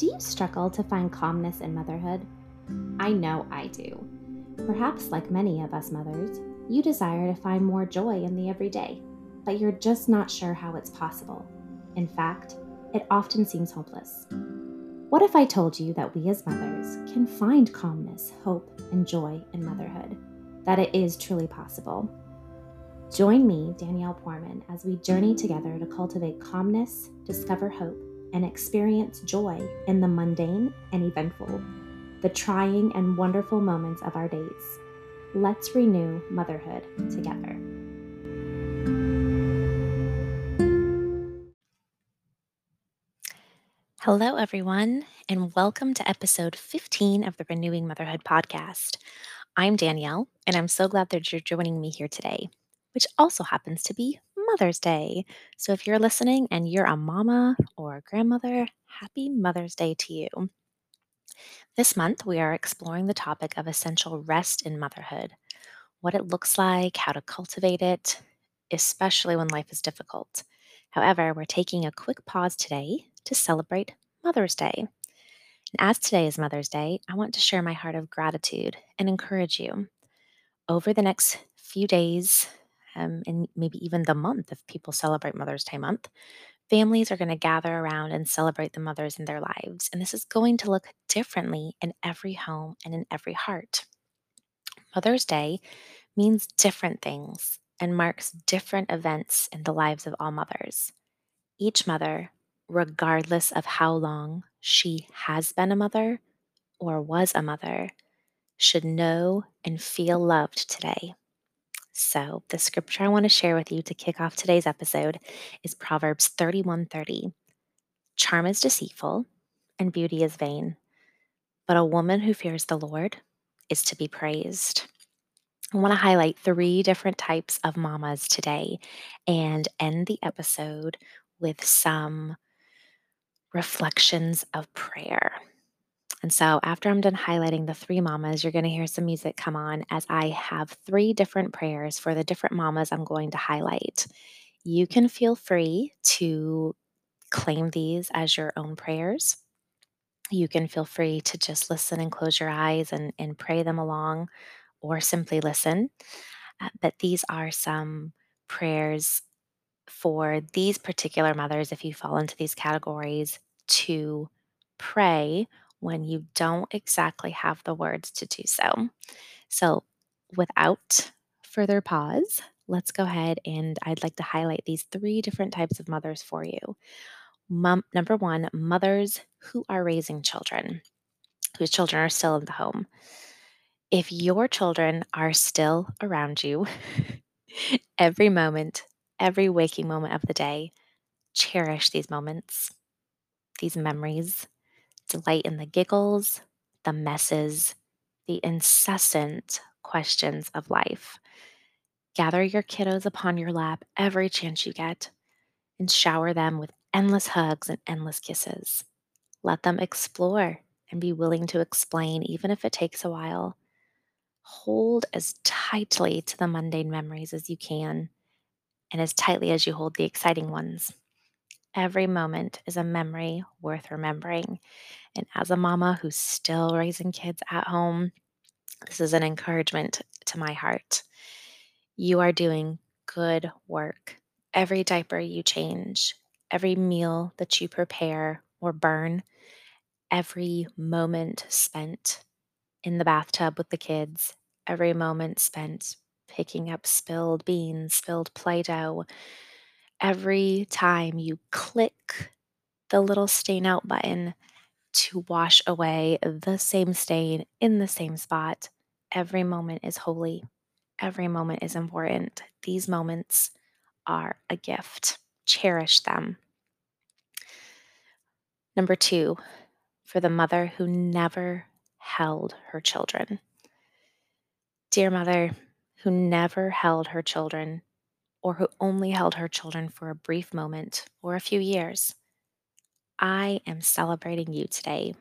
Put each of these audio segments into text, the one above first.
Do you struggle to find calmness in motherhood? I know I do. Perhaps, like many of us mothers, you desire to find more joy in the everyday, but you're just not sure how it's possible. In fact, it often seems hopeless. What if I told you that we as mothers can find calmness, hope, and joy in motherhood? That it is truly possible. Join me, Danielle Poorman, as we journey together to cultivate calmness, discover hope, and experience joy in the mundane and eventful, the trying and wonderful moments of our days. Let's renew motherhood together. Hello, everyone, and welcome to episode 15 of the Renewing Motherhood podcast. I'm Danielle, and I'm so glad that you're joining me here today, which also happens to be Mother's Day. So if you're listening and you're a mama or a grandmother, happy Mother's Day to you. This month, we are exploring the topic of essential rest in motherhood, what it looks like, how to cultivate it, especially when life is difficult. However, we're taking a quick pause today to celebrate Mother's Day. And as today is Mother's Day, I want to share my heart of gratitude and encourage you. Over the next few days, um, and maybe even the month if people celebrate Mother's Day month, families are going to gather around and celebrate the mothers in their lives. And this is going to look differently in every home and in every heart. Mother's Day means different things and marks different events in the lives of all mothers. Each mother, regardless of how long she has been a mother or was a mother, should know and feel loved today. So, the scripture I want to share with you to kick off today's episode is Proverbs 31:30. Charm is deceitful and beauty is vain, but a woman who fears the Lord is to be praised. I want to highlight three different types of mamas today and end the episode with some reflections of prayer. And so, after I'm done highlighting the three mamas, you're going to hear some music come on as I have three different prayers for the different mamas I'm going to highlight. You can feel free to claim these as your own prayers. You can feel free to just listen and close your eyes and, and pray them along or simply listen. Uh, but these are some prayers for these particular mothers, if you fall into these categories, to pray when you don't exactly have the words to do so. So, without further pause, let's go ahead and I'd like to highlight these three different types of mothers for you. Mom, number one, mothers who are raising children, whose children are still in the home. If your children are still around you every moment, every waking moment of the day, cherish these moments, these memories, delight in the giggles, the messes, the incessant questions of life. Gather your kiddos upon your lap every chance you get and shower them with endless hugs and endless kisses. Let them explore and be willing to explain, even if it takes a while. Hold as tightly to the mundane memories as you can and as tightly as you hold the exciting ones. Every moment is a memory worth remembering. And as a mama who's still raising kids at home, this is an encouragement to my heart. You are doing good work. Every diaper you change, every meal that you prepare or burn, every moment spent in the bathtub with the kids, every moment spent picking up spilled beans, spilled Play Doh, every time you click the little stain out button to wash away the same stain in the same spot, every moment is holy. Every moment is important. These moments are a gift. Cherish them. Number two, for the mother who never held her children. Dear mother who never held her children or who only held her children for a brief moment or a few years. I am celebrating you today.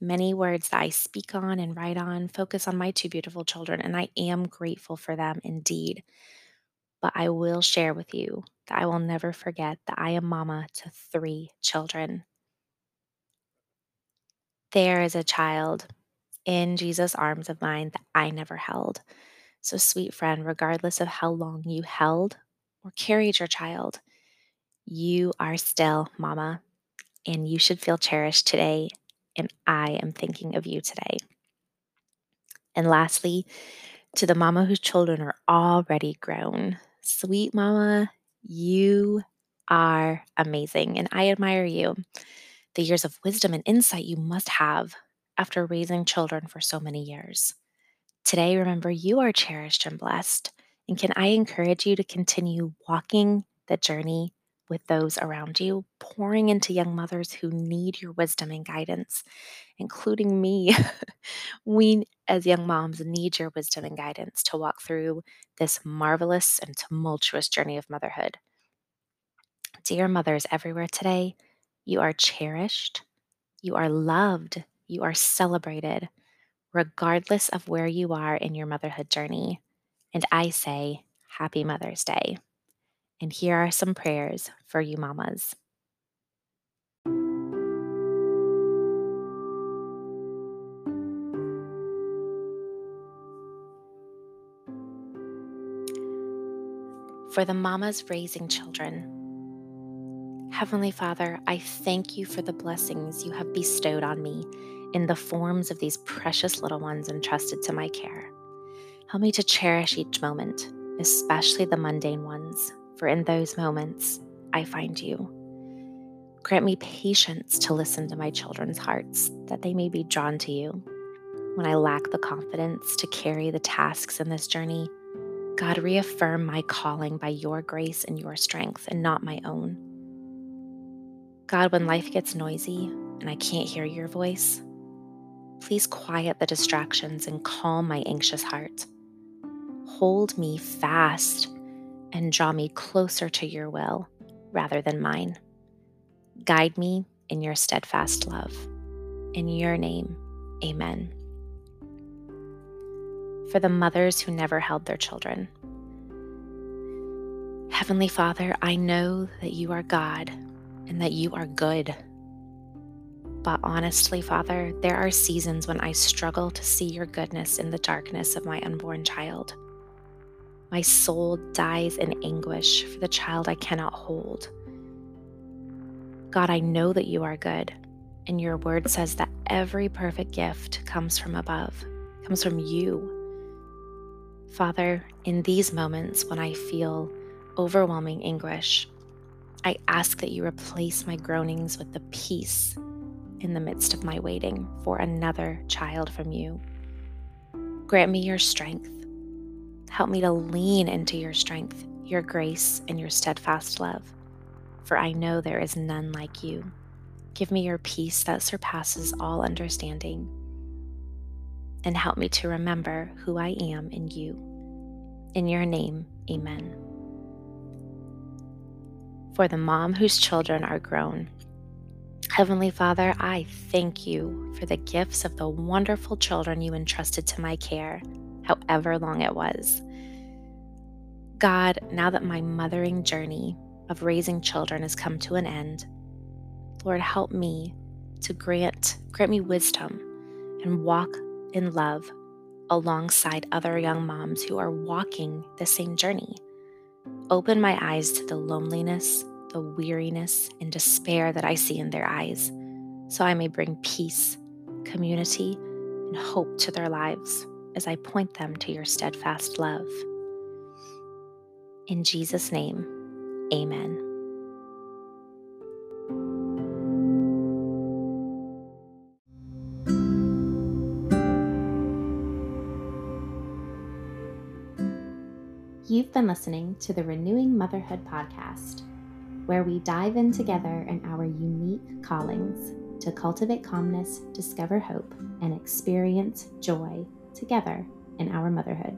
Many words that I speak on and write on focus on my two beautiful children, and I am grateful for them indeed. But I will share with you that I will never forget that I am mama to three children. There is a child in Jesus' arms of mine that I never held. So, sweet friend, regardless of how long you held or carried your child, you are still mama, and you should feel cherished today. And I am thinking of you today. And lastly, to the mama whose children are already grown, sweet mama, you are amazing, and I admire you. The years of wisdom and insight you must have after raising children for so many years. Today, remember, you are cherished and blessed. And can I encourage you to continue walking the journey with those around you, pouring into young mothers who need your wisdom and guidance, including me. we, as young moms, need your wisdom and guidance to walk through this marvelous and tumultuous journey of motherhood. Dear mothers everywhere today, you are cherished, you are loved, you are celebrated, regardless of where you are in your motherhood journey. And I say, Happy Mother's Day. And here are some prayers for you, mamas. For the mamas raising children, Heavenly Father, I thank you for the blessings you have bestowed on me in the forms of these precious little ones entrusted to my care. Help me to cherish each moment, especially the mundane ones, for in those moments I find you. Grant me patience to listen to my children's hearts, that they may be drawn to you. When I lack the confidence to carry the tasks in this journey, God, reaffirm my calling by your grace and your strength and not my own. God, when life gets noisy and I can't hear your voice, please quiet the distractions and calm my anxious heart. Hold me fast and draw me closer to your will rather than mine. Guide me in your steadfast love. In your name, amen. For the mothers who never held their children. Heavenly Father, I know that you are God and that you are good. But honestly, Father, there are seasons when I struggle to see your goodness in the darkness of my unborn child. My soul dies in anguish for the child I cannot hold. God, I know that you are good, and your word says that every perfect gift comes from above, comes from you. Father, in these moments when I feel overwhelming anguish, I ask that you replace my groanings with the peace in the midst of my waiting for another child from you. Grant me your strength. Help me to lean into your strength, your grace, and your steadfast love, for I know there is none like you. Give me your peace that surpasses all understanding, and help me to remember who I am in you. In your name, amen for the mom whose children are grown. Heavenly Father, I thank you for the gifts of the wonderful children you entrusted to my care, however long it was. God, now that my mothering journey of raising children has come to an end, Lord, help me to grant grant me wisdom and walk in love alongside other young moms who are walking the same journey. Open my eyes to the loneliness, the weariness, and despair that I see in their eyes, so I may bring peace, community, and hope to their lives as I point them to your steadfast love. In Jesus' name, amen. You've been listening to the Renewing Motherhood podcast, where we dive in together in our unique callings to cultivate calmness, discover hope, and experience joy together in our motherhood.